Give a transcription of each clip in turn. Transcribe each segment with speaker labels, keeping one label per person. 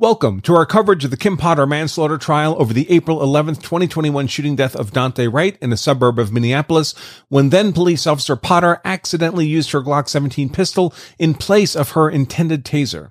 Speaker 1: Welcome to our coverage of the Kim Potter manslaughter trial over the April 11th, 2021 shooting death of Daunte Wright in a suburb of Minneapolis when then police officer Potter accidentally used her Glock 17 pistol in place of her intended taser.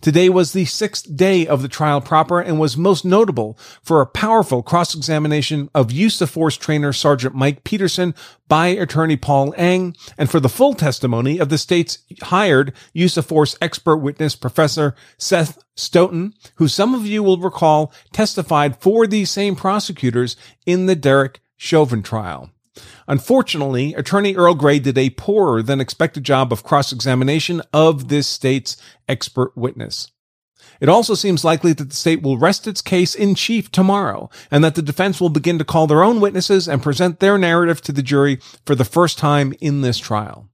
Speaker 1: Today was the sixth day of the trial proper and was most notable for a powerful cross-examination of use of force trainer Sergeant Mike Peterson by attorney Paul Engh and for the full testimony of the state's hired use of force expert witness Professor Seth Stoughton, who some of you will recall testified for these same prosecutors in the Derek Chauvin trial. Unfortunately, attorney Earl Gray did a poorer than expected job of cross-examination of this state's expert witness. It also seems likely that the state will rest its case in chief tomorrow and that the defense will begin to call their own witnesses and present their narrative to the jury for the first time in this trial.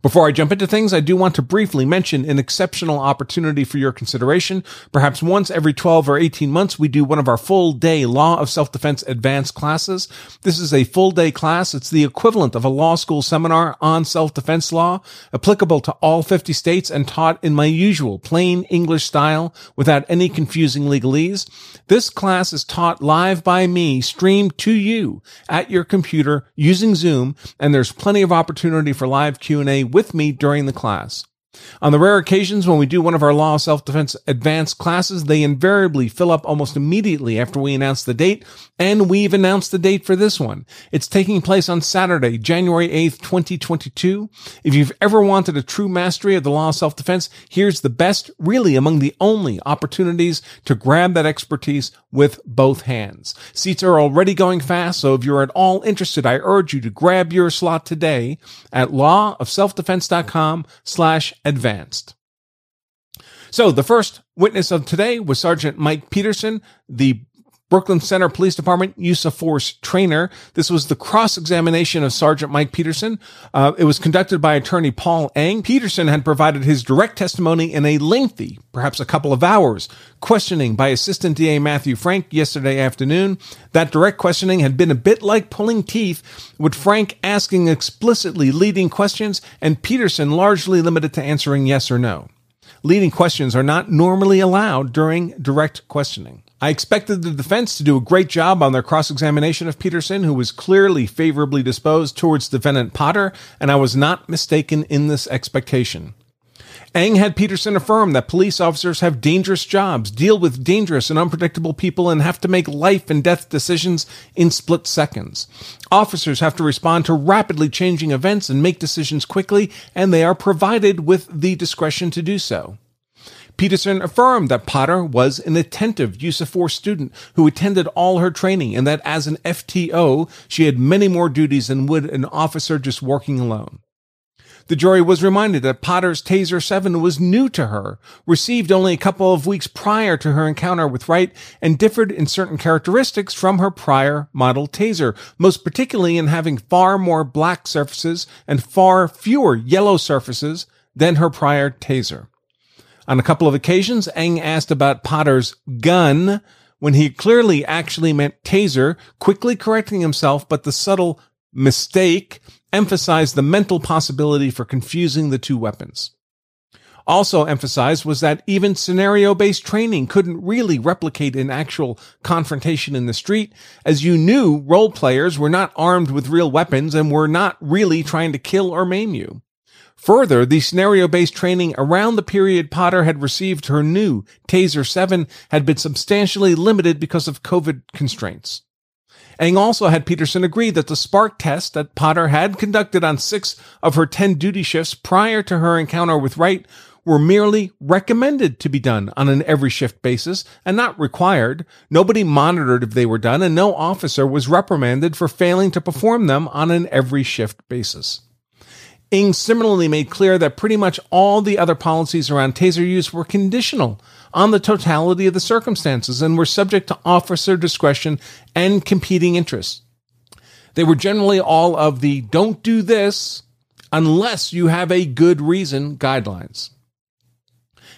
Speaker 1: Before I jump into things, I do want to briefly mention an exceptional opportunity for your consideration. Perhaps once every 12 or 18 months, we do one of our full day Law of Self-Defense advanced classes. This is a full day class. It's the equivalent of a law school seminar on self-defense law, applicable to all 50 states and taught in my usual plain English style without any confusing legalese. This class is taught live by me, streamed to you at your computer using Zoom, and there's plenty of opportunity for live Q&A with me during the class. On the rare occasions when we do one of our law of self-defense advanced classes, they invariably fill up almost immediately after we announce the date, and we've announced the date for this one. It's taking place on Saturday, January 8th, 2022. If you've ever wanted a true mastery of the law of self-defense, here's the best, really among the only opportunities to grab that expertise with both hands. Seats are already going fast, so if you're at all interested, I urge you to grab your slot today at lawofselfdefense.com slash advanced. So the first witness of today was Sergeant Mike Peterson, the Brooklyn Center Police Department use of force trainer. This was the cross examination of Sergeant Mike Peterson. Uh, it was conducted by attorney Paul Engh. Peterson had provided his direct testimony in a lengthy, perhaps a couple of hours, questioning by Assistant DA Matthew Frank yesterday afternoon. That direct questioning had been a bit like pulling teeth, with Frank asking explicitly leading questions and Peterson largely limited to answering yes or no. Leading questions are not normally allowed during direct questioning. I expected the defense to do a great job on their cross examination of Peterson, who was clearly favorably disposed towards defendant Potter, and I was not mistaken in this expectation. Engh had Peterson affirm that police officers have dangerous jobs, deal with dangerous and unpredictable people, and have to make life and death decisions in split seconds. Officers have to respond to rapidly changing events and make decisions quickly, and they are provided with the discretion to do so. Peterson affirmed that Potter was an attentive use of force student who attended all her training and that as an FTO, she had many more duties than would an officer just working alone. The jury was reminded that Potter's Taser 7 was new to her, received only a couple of weeks prior to her encounter with Wright, and differed in certain characteristics from her prior model Taser, most particularly in having far more black surfaces and far fewer yellow surfaces than her prior Taser. On a couple of occasions, Engh asked about Potter's gun when he clearly actually meant taser, quickly correcting himself, but the subtle mistake emphasized the mental possibility for confusing the two weapons. Also emphasized was that even scenario based training couldn't really replicate an actual confrontation in the street, as you knew role players were not armed with real weapons and were not really trying to kill or maim you. Further, the scenario-based training around the period Potter had received her new Taser 7 had been substantially limited because of COVID constraints. Engh also had Peterson agree that the spark test that Potter had conducted on six of her 10 duty shifts prior to her encounter with Wright were merely recommended to be done on an every shift basis and not required. Nobody monitored if they were done and no officer was reprimanded for failing to perform them on an every shift basis. Engh similarly made clear that pretty much all the other policies around taser use were conditional on the totality of the circumstances and were subject to officer discretion and competing interests. They were generally all of the don't do this unless you have a good reason guidelines.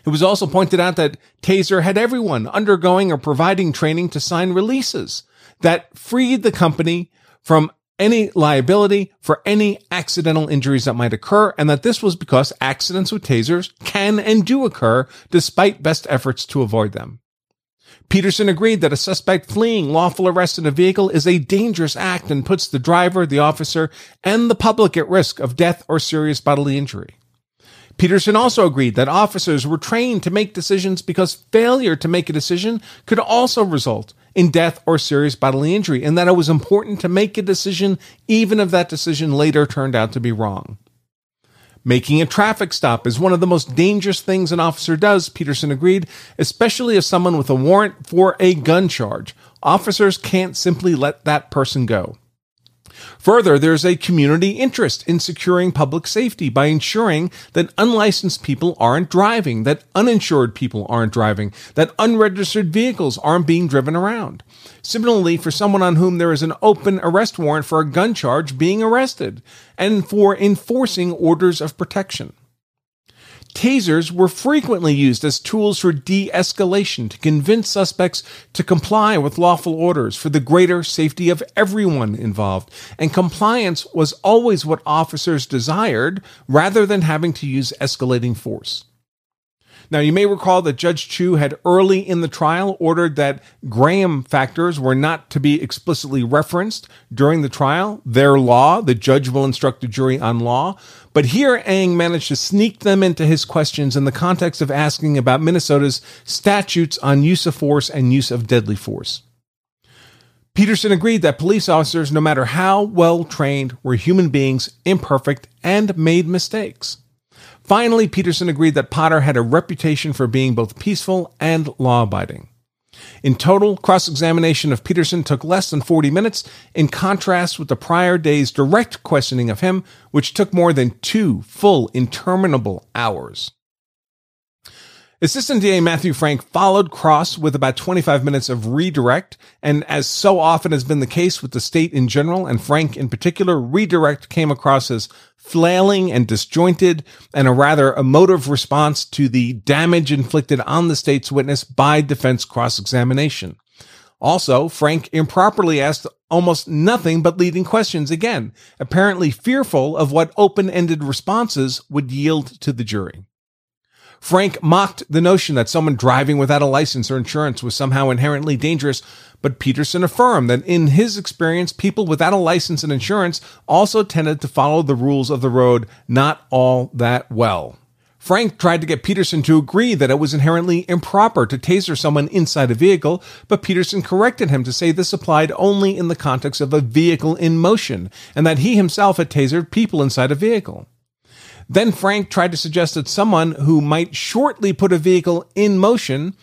Speaker 1: It was also pointed out that Taser had everyone undergoing or providing training to sign releases that freed the company from any liability for any accidental injuries that might occur, and that this was because accidents with tasers can and do occur despite best efforts to avoid them. Peterson agreed that a suspect fleeing lawful arrest in a vehicle is a dangerous act and puts the driver, the officer, and the public at risk of death or serious bodily injury. Peterson also agreed that officers were trained to make decisions because failure to make a decision could also result in death or serious bodily injury, and that it was important to make a decision even if that decision later turned out to be wrong. Making a traffic stop is one of the most dangerous things an officer does, Peterson agreed, especially if someone with a warrant for a gun charge. Officers can't simply let that person go. Further, there's a community interest in securing public safety by ensuring that unlicensed people aren't driving, that uninsured people aren't driving, that unregistered vehicles aren't being driven around. Similarly, for someone on whom there is an open arrest warrant for a gun charge being arrested, and for enforcing orders of protection. Tasers were frequently used as tools for de escalation to convince suspects to comply with lawful orders for the greater safety of everyone involved. And compliance was always what officers desired rather than having to use escalating force. Now, you may recall that Judge Chu had early in the trial ordered that Graham factors were not to be explicitly referenced during the trial. Their law, the judge will instruct the jury on law. But here, Engh managed to sneak them into his questions in the context of asking about Minnesota's statutes on use of force and use of deadly force. Peterson agreed that police officers, no matter how well trained, were human beings, imperfect, and made mistakes. Finally, Peterson agreed that Potter had a reputation for being both peaceful and law abiding. In total, cross examination of Peterson took less than 40 minutes, in contrast with the prior day's direct questioning of him, which took more than two full, interminable hours. Assistant DA Matthew Frank followed Cross with about 25 minutes of redirect, and as so often has been the case with the state in general, and Frank in particular, redirect came across as flailing and disjointed, and a rather emotive response to the damage inflicted on the state's witness by defense cross examination. Also, Frank improperly asked almost nothing but leading questions again, apparently fearful of what open ended responses would yield to the jury. Frank mocked the notion that someone driving without a license or insurance was somehow inherently dangerous, but Peterson affirmed that in his experience, people without a license and insurance also tended to follow the rules of the road not all that well. Frank tried to get Peterson to agree that it was inherently improper to taser someone inside a vehicle, but Peterson corrected him to say this applied only in the context of a vehicle in motion, and that he himself had tasered people inside a vehicle. Then Frank tried to suggest that someone who might shortly put a vehicle in motion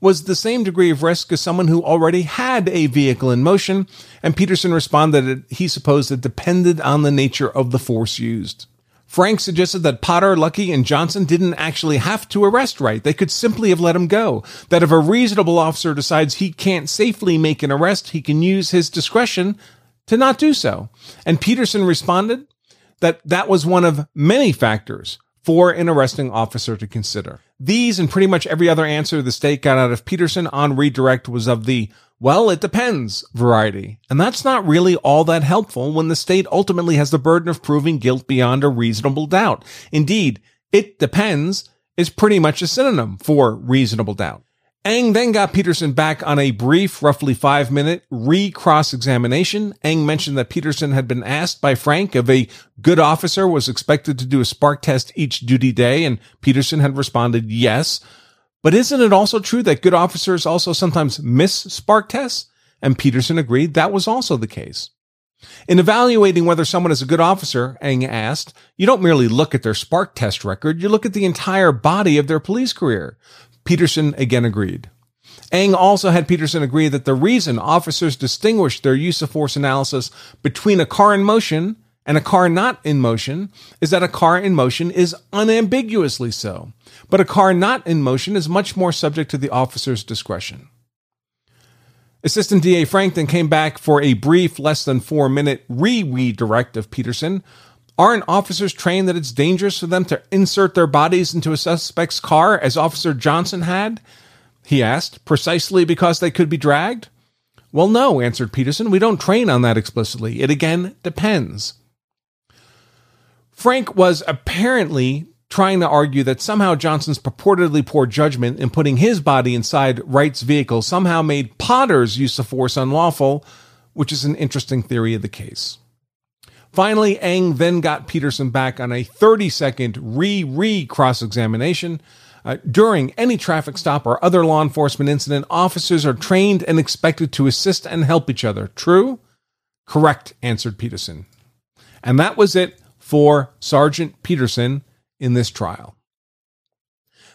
Speaker 1: was the same degree of risk as someone who already had a vehicle in motion, and Peterson responded that he supposed it depended on the nature of the force used. Frank suggested that Potter, Luckey, and Johnson didn't actually have to arrest Wright. They could simply have let him go. That if a reasonable officer decides he can't safely make an arrest, he can use his discretion to not do so. And Peterson responded that that was one of many factors for an arresting officer to consider. These and pretty much every other answer the state got out of Peterson on redirect was of the, well, it depends variety. And that's not really all that helpful when the state ultimately has the burden of proving guilt beyond a reasonable doubt. Indeed, it depends is pretty much a synonym for reasonable doubt. Engh then got Peterson back on a brief, roughly five minute re cross examination. Engh mentioned that Peterson had been asked by Frank if a good officer was expected to do a spark test each duty day, and Peterson had responded yes. But isn't it also true that good officers also sometimes miss spark tests? And Peterson agreed that was also the case. In evaluating whether someone is a good officer, Engh asked, you don't merely look at their spark test record, you look at the entire body of their police career. Peterson again agreed. Engh also had Peterson agree that the reason officers distinguish their use of force analysis between a car in motion and a car not in motion is that a car in motion is unambiguously so, but a car not in motion is much more subject to the officer's discretion. Assistant DA Frank then came back for a brief, less than four minute re redirect of Peterson, Aren't officers trained that it's dangerous for them to insert their bodies into a suspect's car, as Officer Johnson had? He asked, precisely because they could be dragged? Well, no, answered Peterson. We don't train on that explicitly. It again depends. Frank was apparently trying to argue that somehow Johnson's purportedly poor judgment in putting his body inside Wright's vehicle somehow made Potter's use of force unlawful, which is an interesting theory of the case. Finally, Engh then got Peterson back on a 30 second re re cross examination. Uh, during any traffic stop or other law enforcement incident, officers are trained and expected to assist and help each other. True? Correct, answered Peterson. And that was it for Sergeant Peterson in this trial.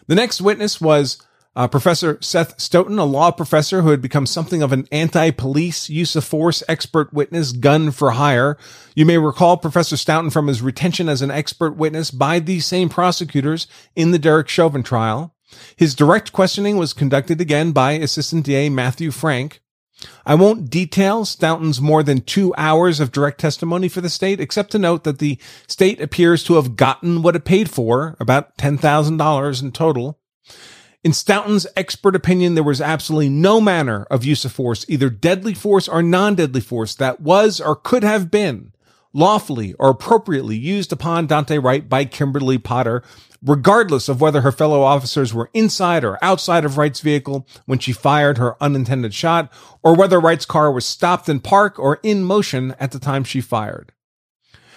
Speaker 1: The next witness was uh, Professor Seth Stoughton, a law professor who had become something of an anti-police use of force expert witness, gun for hire. You may recall Professor Stoughton from his retention as an expert witness by these same prosecutors in the Derek Chauvin trial. His direct questioning was conducted again by Assistant DA Matthew Frank. I won't detail Stoughton's more than two hours of direct testimony for the state, except to note that the state appears to have gotten what it paid for, about $10,000 in total. In Stoughton's expert opinion, there was absolutely no manner of use of force, either deadly force or non-deadly force, that was or could have been lawfully or appropriately used upon Daunte Wright by Kimberly Potter, regardless of whether her fellow officers were inside or outside of Wright's vehicle when she fired her unintended shot, or whether Wright's car was stopped in park or in motion at the time she fired.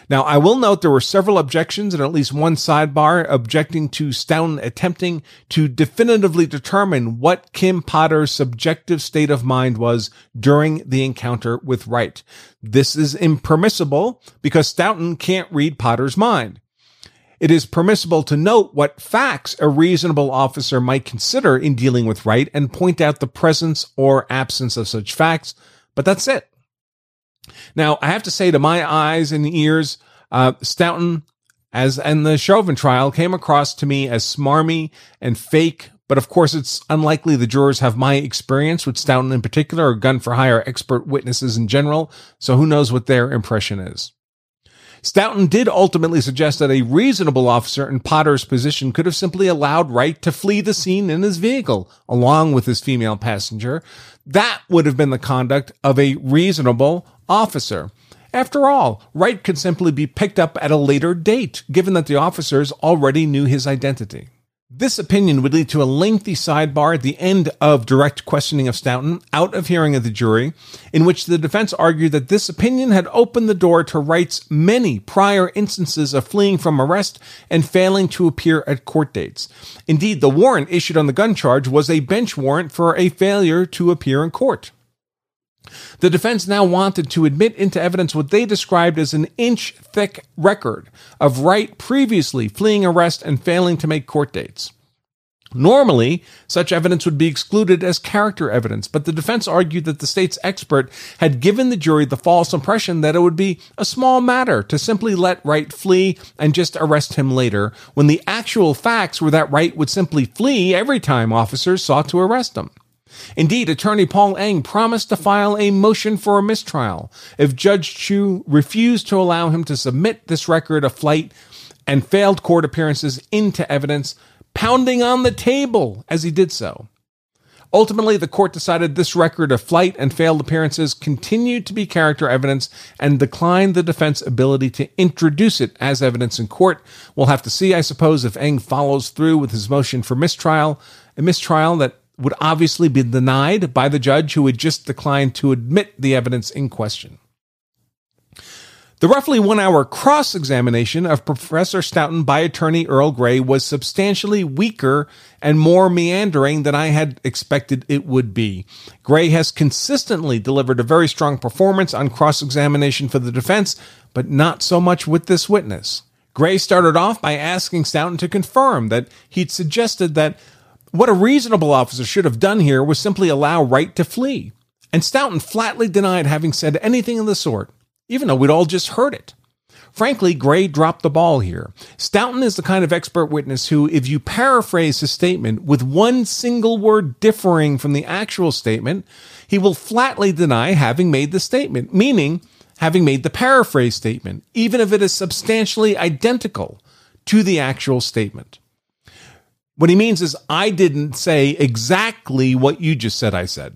Speaker 1: Now, I will note there were several objections and at least one sidebar objecting to Stoughton attempting to definitively determine what Kim Potter's subjective state of mind was during the encounter with Wright. This is impermissible because Stoughton can't read Potter's mind. It is permissible to note what facts a reasonable officer might consider in dealing with Wright and point out the presence or absence of such facts, but that's it. Now, I have to say to my eyes and ears, uh, Stoughton, as in the Chauvin trial, came across to me as smarmy and fake. But of course, it's unlikely the jurors have my experience with Stoughton in particular or gun for hire expert witnesses in general. So who knows what their impression is. Stoughton did ultimately suggest that a reasonable officer in Potter's position could have simply allowed Wright to flee the scene in his vehicle, along with his female passenger. That would have been the conduct of a reasonable officer. After all, Wright could simply be picked up at a later date, given that the officers already knew his identity. This opinion would lead to a lengthy sidebar at the end of direct questioning of Stoughton, out of hearing of the jury, in which the defense argued that this opinion had opened the door to Wright's many prior instances of fleeing from arrest and failing to appear at court dates. Indeed, the warrant issued on the gun charge was a bench warrant for a failure to appear in court. The defense now wanted to admit into evidence what they described as an inch thick record of Wright previously fleeing arrest and failing to make court dates. Normally, such evidence would be excluded as character evidence, but the defense argued that the state's expert had given the jury the false impression that it would be a small matter to simply let Wright flee and just arrest him later, when the actual facts were that Wright would simply flee every time officers sought to arrest him. Indeed, attorney Paul Engh promised to file a motion for a mistrial if Judge Chu refused to allow him to submit this record of flight and failed court appearances into evidence, pounding on the table as he did so. Ultimately, the court decided this record of flight and failed appearances continued to be character evidence and declined the defense ability to introduce it as evidence in court. We'll have to see, I suppose, if Engh follows through with his motion for mistrial, a mistrial that would obviously be denied by the judge who had just declined to admit the evidence in question. The roughly one hour cross examination of Professor Stoughton by attorney Earl Gray was substantially weaker and more meandering than I had expected it would be. Gray has consistently delivered a very strong performance on cross examination for the defense, but not so much with this witness. Gray started off by asking Stoughton to confirm that he'd suggested that what a reasonable officer should have done here was simply allow Wright to flee. And Stoughton flatly denied having said anything of the sort, even though we'd all just heard it. Frankly, Gray dropped the ball here. Stoughton is the kind of expert witness who, if you paraphrase his statement with one single word differing from the actual statement, he will flatly deny having made the statement, meaning having made the paraphrase statement, even if it is substantially identical to the actual statement. What he means is, I didn't say exactly what you just said I said.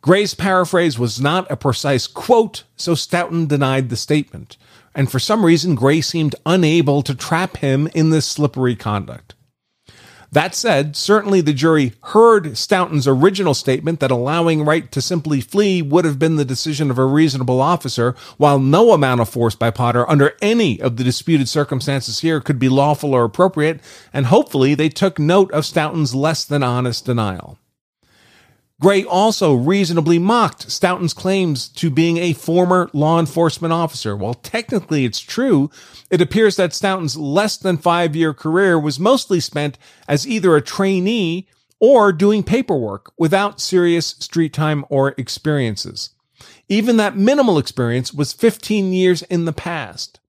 Speaker 1: Gray's paraphrase was not a precise quote, so Stoughton denied the statement. And for some reason, Gray seemed unable to trap him in this slippery conduct. That said, certainly the jury heard Stoughton's original statement that allowing Wright to simply flee would have been the decision of a reasonable officer, while no amount of force by Potter under any of the disputed circumstances here could be lawful or appropriate, and hopefully they took note of Stoughton's less than honest denial. Gray also reasonably mocked Stoughton's claims to being a former law enforcement officer. While technically it's true, it appears that Stoughton's less than five year career was mostly spent as either a trainee or doing paperwork without serious street time or experiences. Even that minimal experience was 15 years in the past.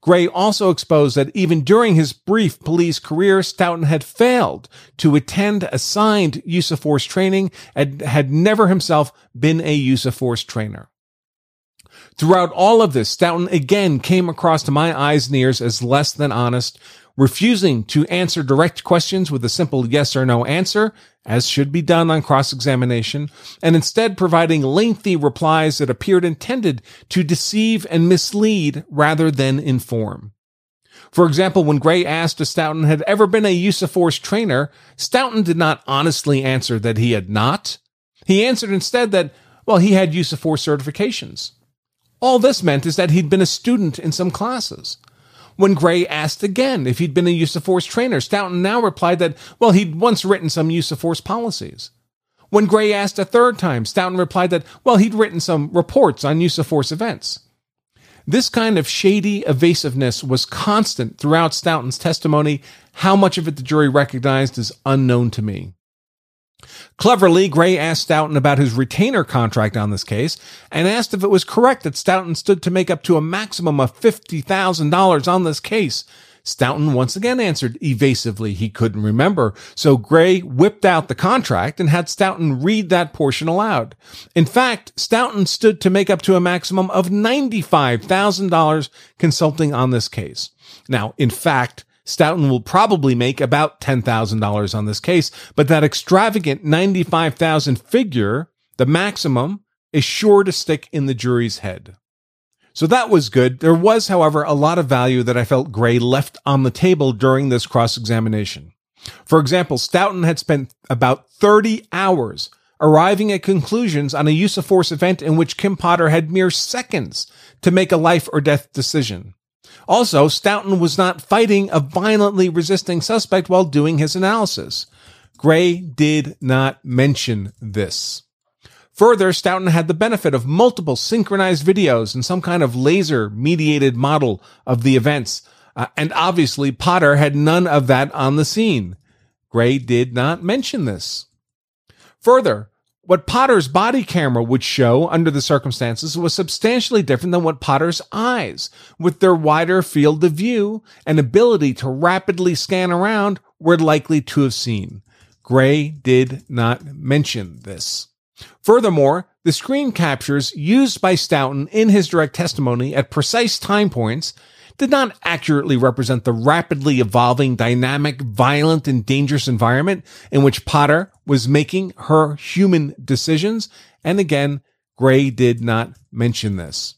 Speaker 1: Gray also exposed that even during his brief police career, Stoughton had failed to attend assigned use of force training and had never himself been a use of force trainer. Throughout all of this, Stoughton again came across to my eyes and ears as less than honest, refusing to answer direct questions with a simple yes or no answer, as should be done on cross-examination, and instead providing lengthy replies that appeared intended to deceive and mislead rather than inform. For example, when Gray asked if Stoughton had ever been a use of force trainer, Stoughton did not honestly answer that he had not. He answered instead that, well, he had use of force certifications. All this meant is that he'd been a student in some classes. When Gray asked again if he'd been a use of force trainer, Stoughton now replied that, well, he'd once written some use of force policies. When Gray asked a third time, Stoughton replied that, well, he'd written some reports on use of force events. This kind of shady evasiveness was constant throughout Stoughton's testimony. How much of it the jury recognized is unknown to me. Cleverly, Gray asked Stoughton about his retainer contract on this case and asked if it was correct that Stoughton stood to make up to a maximum of $50,000 on this case. Stoughton once again answered evasively he couldn't remember, so Gray whipped out the contract and had Stoughton read that portion aloud. In fact, Stoughton stood to make up to a maximum of $95,000 consulting on this case. Now, in fact, Stoughton will probably make about $10,000 on this case, but that extravagant 95,000 figure, the maximum, is sure to stick in the jury's head. So that was good. There was, however, a lot of value that I felt Gray left on the table during this cross-examination. For example, Stoughton had spent about 30 hours arriving at conclusions on a use of force event in which Kim Potter had mere seconds to make a life or death decision. Also, Stoughton was not fighting a violently resisting suspect while doing his analysis. Gray did not mention this. Further, Stoughton had the benefit of multiple synchronized videos and some kind of laser mediated model of the events. Uh, and obviously, Potter had none of that on the scene. Gray did not mention this. Further, what Potter's body camera would show under the circumstances was substantially different than what Potter's eyes, with their wider field of view and ability to rapidly scan around, were likely to have seen. Gray did not mention this. Furthermore, the screen captures used by Stoughton in his direct testimony at precise time points did not accurately represent the rapidly evolving, dynamic, violent, and dangerous environment in which Potter was making her human decisions. And again, Gray did not mention this.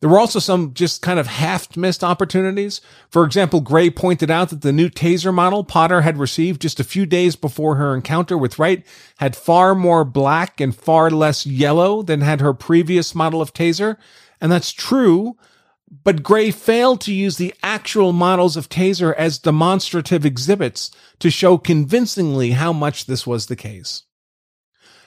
Speaker 1: There were also some just kind of half missed opportunities. For example, Gray pointed out that the new taser model Potter had received just a few days before her encounter with Wright had far more black and far less yellow than had her previous model of taser. And that's true, but Gray failed to use the actual models of Taser as demonstrative exhibits to show convincingly how much this was the case.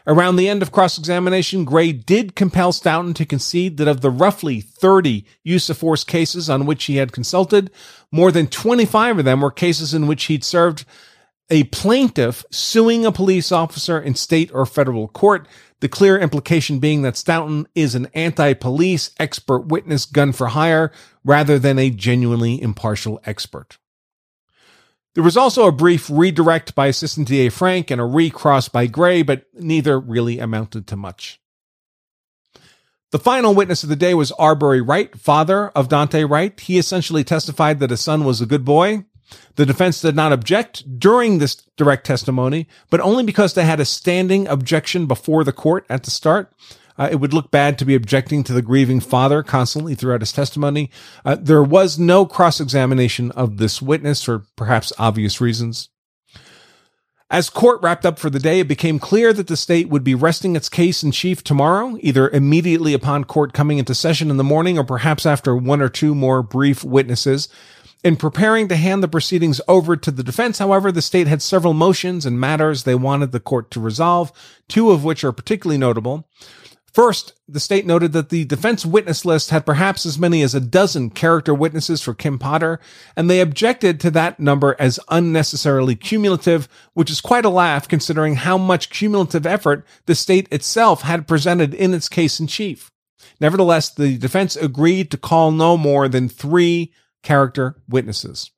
Speaker 1: Around the end of cross-examination, Gray did compel Stoughton to concede that of the roughly 30 use of force cases on which he had consulted, more than 25 of them were cases in which he'd served a plaintiff suing a police officer in state or federal court the clear implication being that Stoughton is an anti-police expert witness gun for hire rather than a genuinely impartial expert. There was also a brief redirect by Assistant DA Frank and a recross by Gray, but neither really amounted to much. The final witness of the day was Arbery Wright, father of Daunte Wright. He essentially testified that his son was a good boy, The defense did not object during this direct testimony, but only because they had a standing objection before the court at the start. Uh, it would look bad to be objecting to the grieving father constantly throughout his testimony. Uh, there was no cross examination of this witness for perhaps obvious reasons. As court wrapped up for the day, it became clear that the state would be resting its case in chief tomorrow, either immediately upon court coming into session in the morning or perhaps after one or two more brief witnesses. In preparing to hand the proceedings over to the defense, however, the state had several motions and matters they wanted the court to resolve, two of which are particularly notable. First, the state noted that the defense witness list had perhaps as many as a dozen character witnesses for Kim Potter, and they objected to that number as unnecessarily cumulative, which is quite a laugh considering how much cumulative effort the state itself had presented in its case in chief. Nevertheless, the defense agreed to call no more than three character witnesses.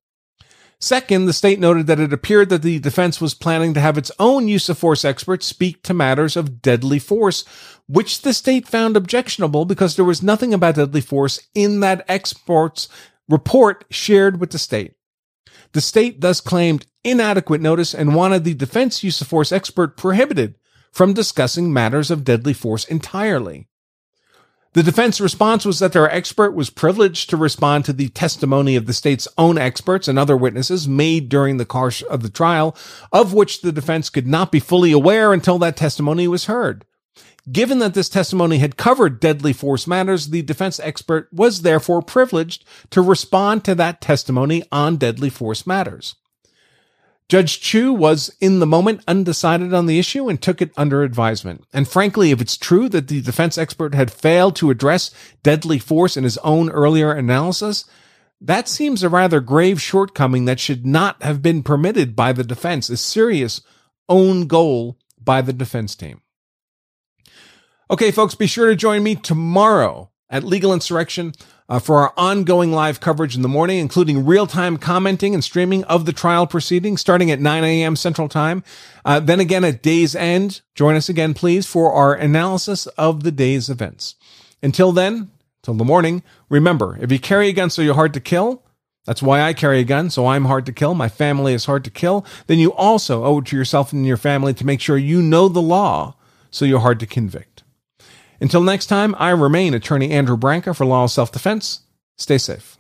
Speaker 1: Second, the state noted that it appeared that the defense was planning to have its own use of force expert speak to matters of deadly force, which the state found objectionable because there was nothing about deadly force in that expert's report shared with the state. The state thus claimed inadequate notice and wanted the defense use of force expert prohibited from discussing matters of deadly force entirely. The defense response was that their expert was privileged to respond to the testimony of the state's own experts and other witnesses made during the course of the trial, of which the defense could not be fully aware until that testimony was heard. Given that this testimony had covered deadly force matters, the defense expert was therefore privileged to respond to that testimony on deadly force matters. Judge Chu was in the moment undecided on the issue and took it under advisement. And frankly, if it's true that the defense expert had failed to address deadly force in his own earlier analysis, that seems a rather grave shortcoming that should not have been permitted by the defense, a serious own goal by the defense team. Okay, folks, be sure to join me tomorrow at Legal Insurrection uh, for our ongoing live coverage in the morning, including real time commenting and streaming of the trial proceedings starting at 9 a.m. Central Time. Uh, then again at day's end, join us again, please, for our analysis of the day's events. Until then, till the morning, remember, if you carry a gun so you're hard to kill, that's why I carry a gun, so I'm hard to kill. My family is hard to kill. Then you also owe it to yourself and your family to make sure you know the law so you're hard to convict. Until next time, I remain attorney Andrew Branca for Law of Self Defense. Stay safe.